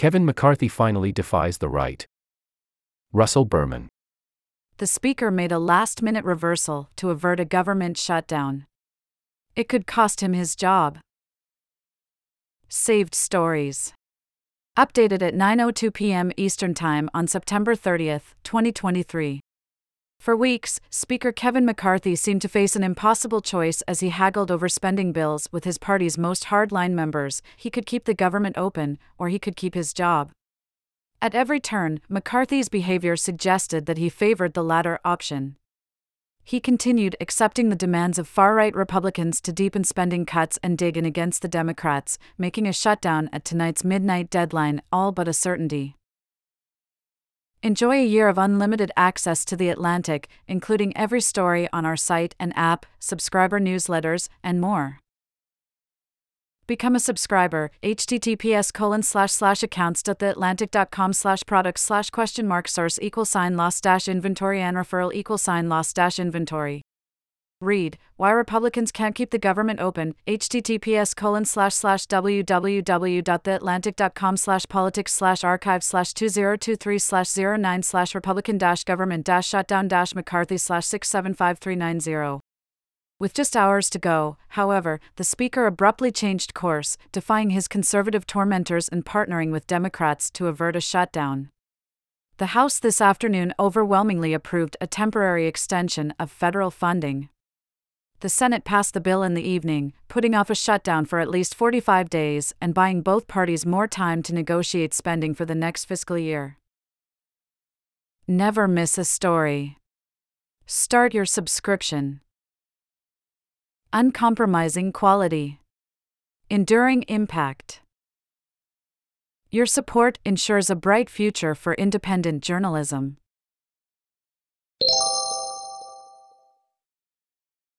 Kevin McCarthy finally defies the right. Russell Berman. The Speaker made a last minute reversal to avert a government shutdown. It could cost him his job. Saved Stories. Updated at 9:02 p.m. Eastern Time on September 30, 2023. For weeks, Speaker Kevin McCarthy seemed to face an impossible choice as he haggled over spending bills with his party's most hardline members. He could keep the government open, or he could keep his job. At every turn, McCarthy's behavior suggested that he favored the latter option. He continued accepting the demands of far right Republicans to deepen spending cuts and dig in against the Democrats, making a shutdown at tonight's midnight deadline all but a certainty. Enjoy a year of unlimited access to The Atlantic, including every story on our site and app, subscriber newsletters, and more. Become a subscriber, https colon slash slash accounts.theatlantic.com slash products slash question mark source equal sign loss dash inventory and referral equal sign loss dash inventory. Read Why Republicans Can't Keep the Government Open, https colon slash slash www.theatlantic.com slash politics slash archive slash 2023 slash 09 slash Republican dash government dash shutdown dash McCarthy slash 675390. With just hours to go, however, the Speaker abruptly changed course, defying his conservative tormentors and partnering with Democrats to avert a shutdown. The House this afternoon overwhelmingly approved a temporary extension of federal funding the Senate passed the bill in the evening, putting off a shutdown for at least 45 days and buying both parties more time to negotiate spending for the next fiscal year. Never miss a story. Start your subscription. Uncompromising quality. Enduring impact. Your support ensures a bright future for independent journalism.